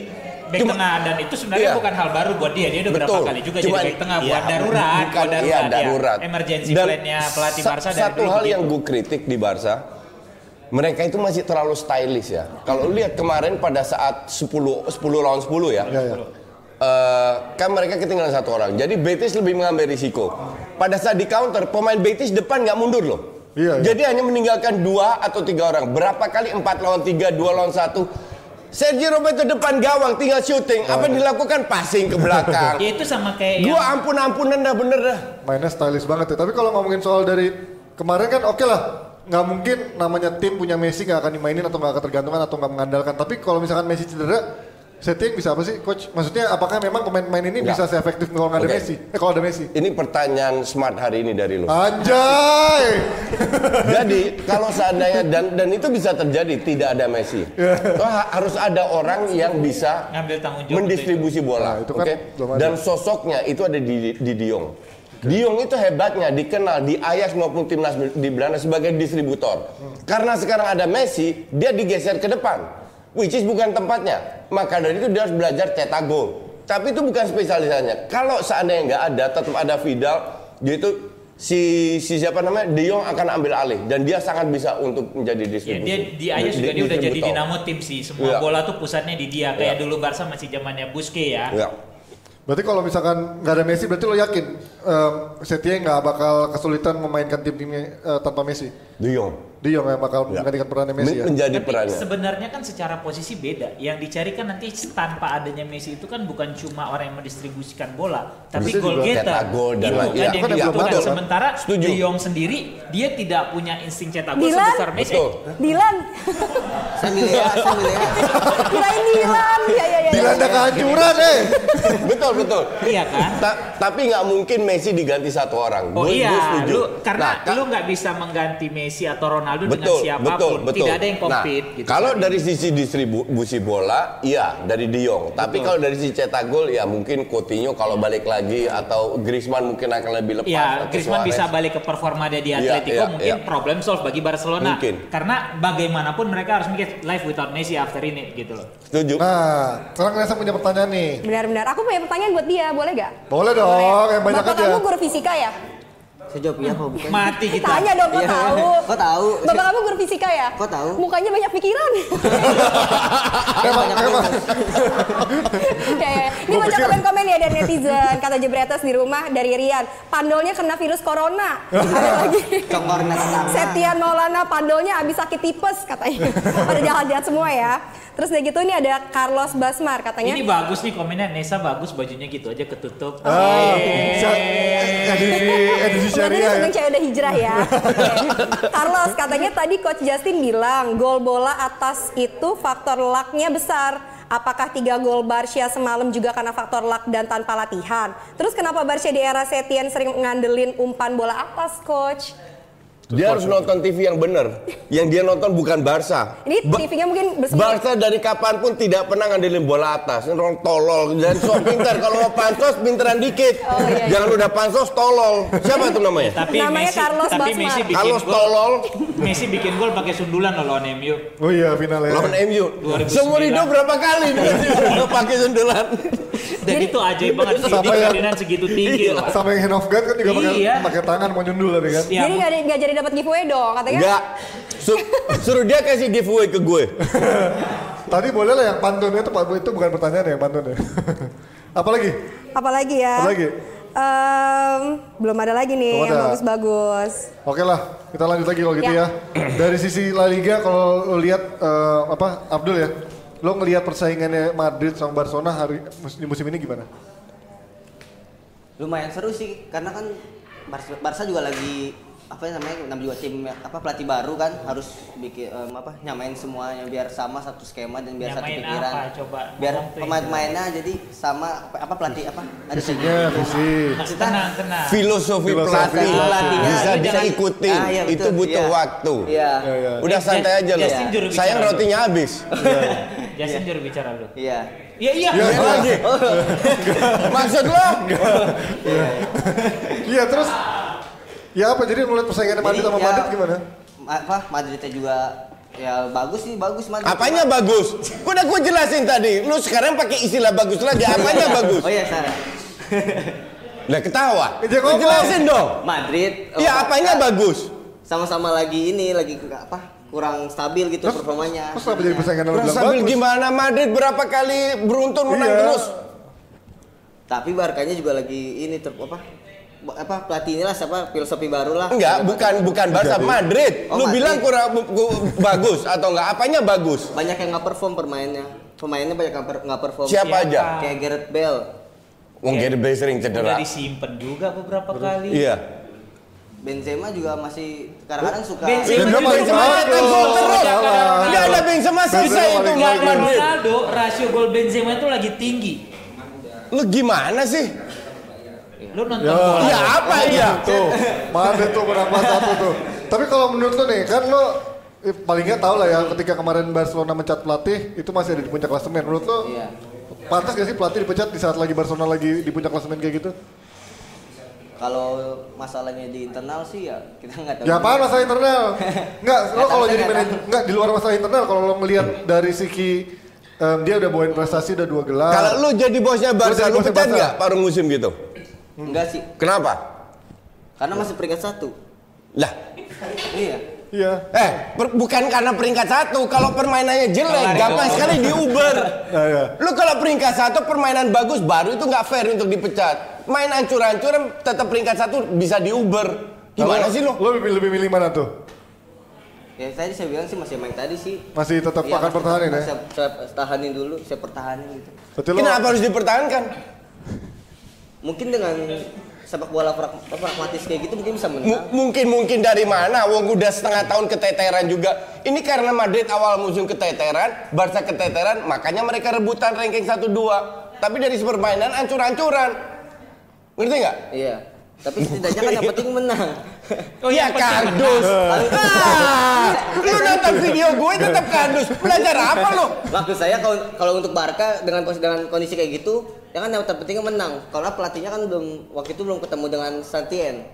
Back cuma- tengah dan itu sebenarnya Iya. bukan hal baru buat dia. Dia udah berapa kali juga Cuman- jadi back tengah iya, buat darurat, bukan, buat darurat, iya, ya. darurat. Emergency Dan plan-nya pelatih sa- Barca dari Satu hal begitu. yang gue kritik di Barca, mereka itu masih terlalu stylish ya. Kalau lu lihat kemarin pada saat 10 10 lawan 10 ya. Iya, iya. Eh, kan mereka ketinggalan satu orang. Jadi Betis lebih mengambil risiko. Pada saat di counter, pemain Betis depan nggak mundur loh. Iya, iya. Jadi hanya meninggalkan dua atau tiga orang. Berapa kali empat lawan tiga, dua lawan satu. Sergio Roberto depan gawang tinggal syuting. Apa yang dilakukan? Passing ke belakang. Ya itu sama kayak Gua yang ampun-ampunan dah bener dah. Mainnya stylish banget ya. Tapi kalau ngomongin soal dari kemarin kan oke lah. Nggak mungkin namanya tim punya Messi nggak akan dimainin atau nggak ketergantungan atau nggak mengandalkan. Tapi kalau misalkan Messi cedera, Setting bisa apa sih, coach? Maksudnya apakah memang pemain-pemain ini Nggak. bisa seefektif kalau nggak ada. Messi? Eh kalau ada Messi? Ini pertanyaan smart hari ini dari lu. Anjay! Jadi kalau seandainya dan dan itu bisa terjadi tidak ada Messi. Toh ha- harus ada orang yang bisa Ngambil tanggung jawab mendistribusi bola. Nah, itu kan ada. Dan sosoknya itu ada di di Diong. Diong itu hebatnya dikenal di Ajax maupun timnas di Belanda sebagai distributor. Karena sekarang ada Messi, dia digeser ke depan. Which is bukan tempatnya. Maka dari itu dia harus belajar cetak gol. Tapi itu bukan spesialisasinya. Kalau seandainya nggak ada, tetap ada Vidal, dia itu si si siapa namanya De Jong akan ambil alih dan dia sangat bisa untuk menjadi Ya, distributor. dia di Ajax juga dia udah jadi dinamo tim sih. Semua Iya. bola tuh pusatnya di dia. Kayak Iya. dulu Barca masih zamannya Busquets ya. Ya. Berarti kalau misalkan nggak ada Messi, berarti lo yakin um, Setien nggak bakal kesulitan memainkan tim-timnya eh, tanpa Messi? De Jong Dia yang bakal Ya. menggantikan perannya Messi ya? Men- menjadi Tapi perannya. sebenarnya kan secara posisi beda. Yang dicari kan nanti tanpa adanya Messi itu kan bukan cuma orang yang mendistribusikan bola, tapi Bisa goal juga getter. cetak gol dan itu lain- kan iya, yang kan ada. Sementara Setuju. De Jong sendiri dia tidak punya insting cetak gol Dilan? sebesar Messi. Betul. Dilan. Saya milih ya, saya milih ya. Kirain Dilan. Ya ya ya. Dilanda kehancuran eh! betul betul. Iya kan? Ta- tapi nggak mungkin Messi diganti satu orang. Oh Gua- iya, gua setuju. lu karena Nah, lu nggak bisa mengganti Messi atau Ronaldo dengan betul, siapa pun. betul, betul. Tidak ada yang compete Nah, gitu. Kalau dari sisi distribusi bola, iya dari De Jong. Tapi kalau dari sisi cetak gol, ya mungkin Coutinho kalau balik lagi atau Griezmann mungkin akan lebih lepas. Ya, Griezmann Suarez. bisa balik ke performa dia di Iya, Atletico iya, mungkin iya. problem solve bagi Barcelona. Mungkin. Karena bagaimanapun mereka harus mikir life without Messi after ini gitu loh. Setuju. Nah, sekarang Nesa punya pertanyaan nih. Benar-benar. Aku punya pertanyaan buat dia, boleh gak? Boleh dong, yang banyak Bapak aja. kamu guru fisika ya? Saya jawab iya kok bukan. Mati kita. Tanya dong, kok Iya. tahu? Kok tahu? Bapak kamu guru fisika ya? Kok tahu? Mukanya banyak pikiran. Banyak. Ya, ya. Ini baca pikir- komen-komen ya dari netizen. Kata Jebretas di rumah dari Rian. Pandolnya kena virus corona. Ada lagi. Septian Maulana pandolnya habis sakit tipes katanya. Pada jahat-jahat semua ya. Terus udah gitu ini ada Carlos Basmar katanya. Ini bagus nih komennya Nesa bagus bajunya gitu aja ketutup. Yeay. sa- edisi edisi Berarti syariah dia ya. sedang cewek udah hijrah ya. Carlos katanya tadi Coach Justin bilang gol bola atas itu faktor lucknya besar. Apakah tiga gol Barcia semalam juga karena faktor luck dan tanpa latihan? Terus kenapa Barcia di era Setien sering ngandelin umpan bola atas, Coach? Dia harus nonton TV yang benar. Yang dia nonton bukan Barca. Ini Ba- TV-nya mungkin bersih. Barca dari kapan pun tidak pernah ngandelin bola atas. Ini orang tolol dan so pintar. Kalau mau pansos pinteran dikit. Oh, iya, iya. Jangan udah pansos tolol. Siapa itu namanya? Tapi Namanya Messi, Carlos tapi Basmar. Messi bikin Carlos gol. tolol Messi bikin gol pakai sundulan loh lawan MU. Oh iya finalnya. lawan MU. 2009. Seumur hidup berapa kali dia pakai sundulan? Dan itu ajaib banget sih Sama di ya. Ferdinand segitu tinggi loh. Pak. Sama yang hand of God kan juga pakai Iya. pakai tangan mau nyundul tadi kan. Ya, Jadi nggak ada- nggak jadi dapat giveaway dong katanya. Enggak. Su- suruh dia kasih giveaway ke gue. Tadi boleh lah yang pantunnya itu Pak itu bukan pertanyaan ya yang pantun ya. Apalagi? Apalagi ya? Apalagi? Em, belum ada lagi nih Belum yang bagus-bagus. Oke lah, kita lanjut lagi kalau gitu Ya. ya. Dari sisi La Liga kalau lihat eh, apa Abdul ya, lo ngelihat persaingannya Madrid sama Barcelona hari di musim ini gimana? Lumayan seru sih karena kan Barca juga lagi apa namanya namanya juga tim apa pelatih baru kan harus bikin em, apa nyamain semuanya biar sama satu skema dan biar satu Nyamain pikiran. apa? Coba biar pemain-pemainnya jadi sama apa, apa pelatih apa ada Visinya, visi. Maksudnya tenang, tenang. Filosofi, Filosofi pelatih pelatihnya bisa jangan- diikutin. Ah, iya, Itu betul. butuh Iya. waktu. Iya. Ya, ya. Udah Eh, santai aja loh. Sayang rotinya habis. Justin juru bicara lu. Iya. Iya iya. Ya, lagi. Maksud lo? Iya terus, ya apa jadi ngeliat persaingannya Madrid Jadi, sama ya, Madrid gimana? ma- Apa Madridnya juga ya bagus sih bagus Madrid. Apanya bagus? Udah gue jelasin tadi. Lu sekarang pakai istilah bagus lagi. Apanya bagus? Oh iya salah. Lah ketawa. Dia Lu ngomong. jelasin dong. Madrid. oh, Iya, apanya Barca bagus? Sama-sama lagi ini lagi ke- apa? Kurang stabil gitu Terus- performanya. Terus kenapa jadi persaingan Terus bilang sambil bagus? gimana Madrid berapa kali beruntun menang Iya. terus? Tapi Barkanya juga lagi ini ter apa? Apa pelatihnya lah siapa filosofi baru lah. Enggak, bukan bukan Barca, Madrid. Oh, Lu Madrid. bilang kurang bagus atau enggak? Apanya bagus? Banyak yang nggak perform permainnya. Pemainnya banyak yang per- nggak perform. Siapa aja? Kayak Gareth Bale. Wong Gareth Bale sering Udah cedera. disimpan juga beberapa kali. Iya. Benzema juga masih kadang-kadang suka Benzema Benzema juga paling jago. itu terus. Salah. Nggak ada Benzema selesai itu ada Ronaldo, rasio gol Benzema itu lagi tinggi. Lu gimana sih? Lu nonton Ya. bola. Ya apa ya? Tuh, mana tuh menang 4-1 tuh. Tapi kalau menurut lo nih, kan lo eh, paling nggak tahu lah ya ketika kemarin Barcelona mencat pelatih itu masih ada di puncak klasemen. Menurut lo Iya. pantas gak sih pelatih dipecat di saat lagi Barcelona lagi di puncak klasemen kayak gitu? Kalau masalahnya di internal sih ya kita nggak tahu. Ya apaan masalah internal? Enggak, lo Nggak kalau jadi nggak manajer, enggak di luar masalah internal kalau lo ngelihat dari segi em, dia udah bawain prestasi udah dua gelar. Kalau lu jadi bosnya Barca, lu bosnya pecat nggak paruh musim gitu? Enggak sih, Kenapa? karena masih peringkat satu. Lah, Iya. Iya. eh per- bukan karena peringkat satu. Kalau permainannya jelek, gampang itu. sekali diuber. Ya, ya. Lu kalau peringkat satu permainan bagus baru itu nggak fair untuk dipecat. Main ancur-ancuran tetap peringkat satu bisa diuber. Gimana sih lu? Lo lebih, lebih milih mana tuh? Ya tadi saya bilang sih masih main tadi sih. Masih tetap Iya, akan masih- pertahanin ya? Saya, saya tahanin dulu, saya pertahanin gitu. Berarti lo Kenapa harus dipertahankan? Mungkin dengan sepak bola prag- pragmatis kayak gitu mungkin bisa M- menang. mungkin mungkin dari mana? Wong udah setengah tahun keteteran juga. Ini karena Madrid awal musim keteteran, Barca keteteran, makanya mereka rebutan ranking 1 2. Tapi dari permainan ancur-ancuran. Ngerti nggak? Iya. Tapi setidaknya kan yang penting menang. Oh ya yang penting kardus. Ah, lu nonton video gue tetap kardus. Belajar apa lu? Maksud saya kalau kalau untuk Barca dengan dengan kondisi kayak gitu, ya kan yang terpenting menang. Karena pelatihnya kan belum waktu itu belum ketemu dengan Santien.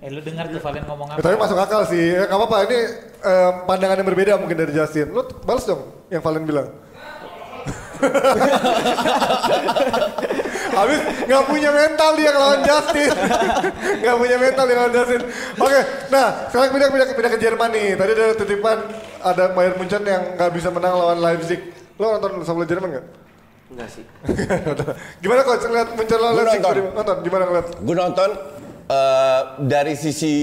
Eh lu dengar tuh Valen ngomong Ya, apa? tapi masuk akal sih. Ya, gak apa-apa. Ini eh, pandangan yang berbeda mungkin dari Justin. Lu balas dong yang Valen bilang. Habis nggak punya mental dia lawan Justin. Nggak punya mental dia lawan Justin. Oke, nah sekarang pindah pindah pindah ke Jerman nih. Tadi ada titipan ada Bayern Munchen yang nggak bisa menang lawan Leipzig. Lo nonton bola Jerman nggak? Enggak sih. Gimana kok ngeliat Munchen lawan Leipzig? nonton. Gimana- Nonton, gimana ngeliat? Gue nonton eh, dari sisi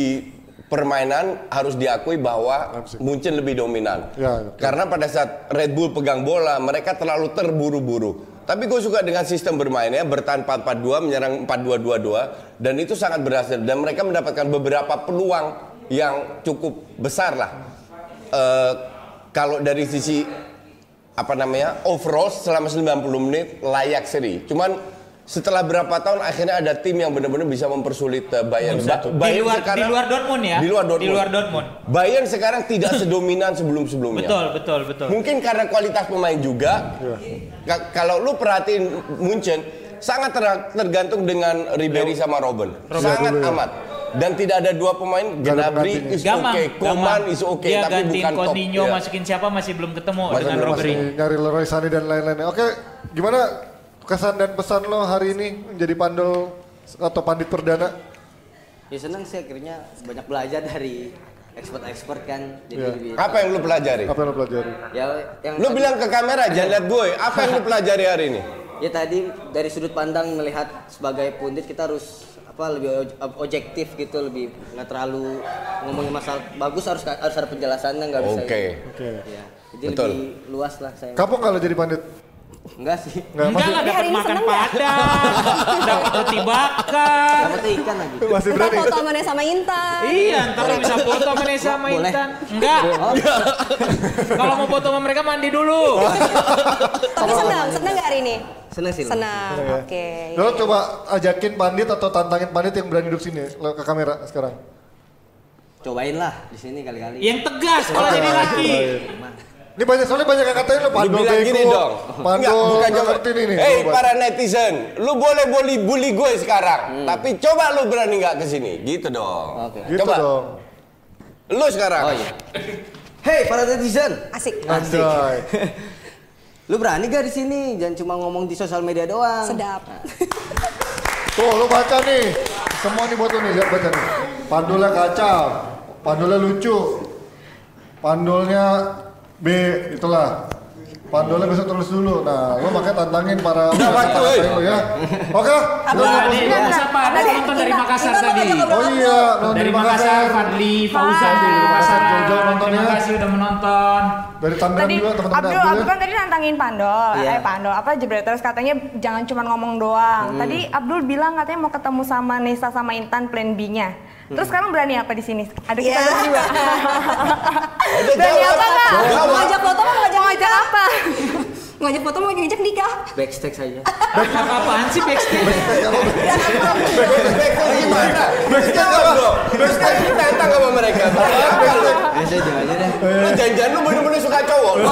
permainan harus diakui bahwa Leipzig. Munchen lebih dominan. Ya, betul. Karena pada saat Red Bull pegang bola, mereka terlalu terburu-buru. Tapi gue suka dengan sistem bermainnya, bertahan 4-4-2, menyerang 4-2-2-2. Dan itu sangat berhasil. Dan mereka mendapatkan beberapa peluang yang cukup besar lah. Eh, kalau dari sisi apa namanya overall selama 90 menit layak seri. Cuman setelah berapa tahun akhirnya ada tim yang benar-benar bisa mempersulit eh, Bayern. Ba- Di Bayern luar, di luar Dortmund ya? Di luar Dortmund. Di luar Dortmund. Bayern sekarang tidak sedominan sebelum-sebelumnya. Betul, betul, betul. Mungkin karena kualitas pemain juga. Ka- kalau lu perhatiin Munchen sangat ter- tergantung dengan Ribery sama Robben. Sangat dulu ya. amat. Dan tidak ada dua pemain, Gnabry is Gamang, okay, Koman is okay, Dia tapi bukan top. Coutinho, ya. masukin siapa masih belum ketemu Masih dengan Robbery. Masih nyari Leroy Sané dan lain-lainnya. Oke, gimana kesan dan pesan lo hari ini menjadi pandol atau pandit perdana? Ya senang sih akhirnya banyak belajar dari expert-expert kan. Jadi Iya. lebih Apa yang lu pelajari? Apa yang lo pelajari? ya yang Lu tadi- bilang ke kamera, jangan lihat gue. Apa yang lu pelajari hari ini? ya tadi dari sudut pandang melihat sebagai pundit kita harus apa lebih objektif gitu lebih nggak terlalu ngomongin masalah bagus harus harus ada penjelasannya nggak bisa Oke. Oke. ya jadi Betul. lebih luas lah saya Kapok lo jadi pandit? Enggak sih Nggak, Enggak masih, lah dapat hari ini makan seneng nggak? padang, dapat roti bakar. dapetnya ikan lagi masih Ntar berani. foto sama Nesa sama Intan. Iya, ntar lu bisa foto sama Nesa sama Boleh. Intan. Enggak. Kalau mau foto sama mereka mandi dulu. Tapi senang, senang nggak hari ini? seneng sih Senang, ya. oke. Lo coba ajakin pandit atau tantangin pandit yang berani duduk sini lo ke kamera sekarang. cobain lah di sini kali-kali Yang tegas kalau jadi laki. Ini banyak soalnya banyak yang katain lo Lu pandol bilang bego, gini dong. pandol bukan coba. ngerti nih. Hei Coba. para netizen, lu boleh bully bully gue sekarang, tapi coba lu berani nggak ke sini, gitu dong. Oke. Gitu coba. dong. Lu sekarang. oh iya Hey para netizen Asik. Anjay. lu berani gak di sini jangan cuma ngomong di sosial media doang Sedap. Tuh lo baca nih. Semua nih buat lo nih, lihat baca nih. Pandolnya kacau, pandolnya lucu, pandolnya B, itulah. Pandolnya bisa tulis dulu. Nah, lo makanya tantangin para Udah, eh. lo ya. Oke. Abang, Lo- Tadi siapa? Ada nonton dari Makassar tadi. Oh iya, nonton Dari Makassar, Fadli, Fauzan dari Makassar. Jauh-jauh nonton Terima ya. kasih udah menonton. Dari Tangerang juga teman-teman Abdul, Abdul Abdul ya. kan tadi nantangin Pandol, Iya. eh Pandol apa Jebreters katanya jangan cuma ngomong doang. Tadi Abdul bilang katanya mau ketemu sama Nesa sama Intan plan B-nya. Terus sekarang berani apa di sini? Ada kita Iya. berdua. Berani jawab. apa nggak? Jawab. Mau ngajak foto mau ngajak ngajak apa? Ngajak foto mau ngajak nikah? Backstage saja. Apa-apaan sih backstage? Backstage gimana? Jawab dong. Backstage lu datang sama mereka. Ya saya jangan aja deh. Janjian lu bener-bener suka cowok. Lu